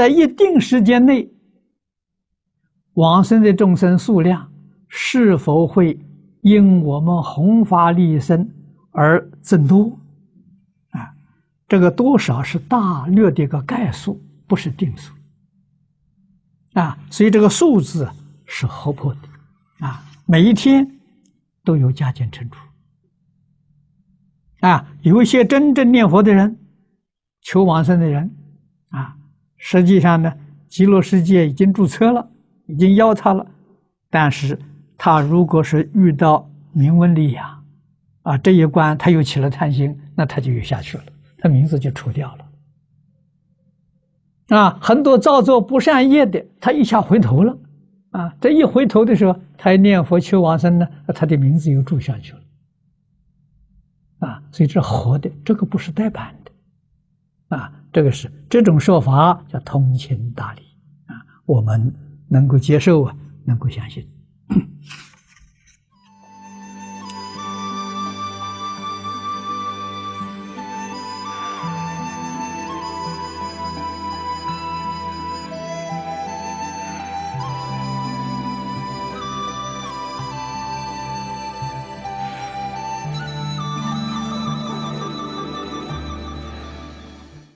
在一定时间内，往生的众生数量是否会因我们弘法利生而增多？啊，这个多少是大略的一个概数，不是定数。啊，所以这个数字是活泼的，啊，每一天都有加减乘除。啊，有一些真正念佛的人，求往生的人，啊，实际上呢，极乐世界已经注册了，已经邀他了，但是他如果是遇到名闻利养，啊，这一关他又起了贪心，那他就又下去了，他名字就除掉了。啊，很多造作不善业的，他一下回头了，啊，这一回头的时候，他念佛求往生呢，他的名字又注下去了。啊，所以这活的，这个不是呆板的，啊，这个是这种说法叫通情达理啊，我们能够接受啊，能够相信。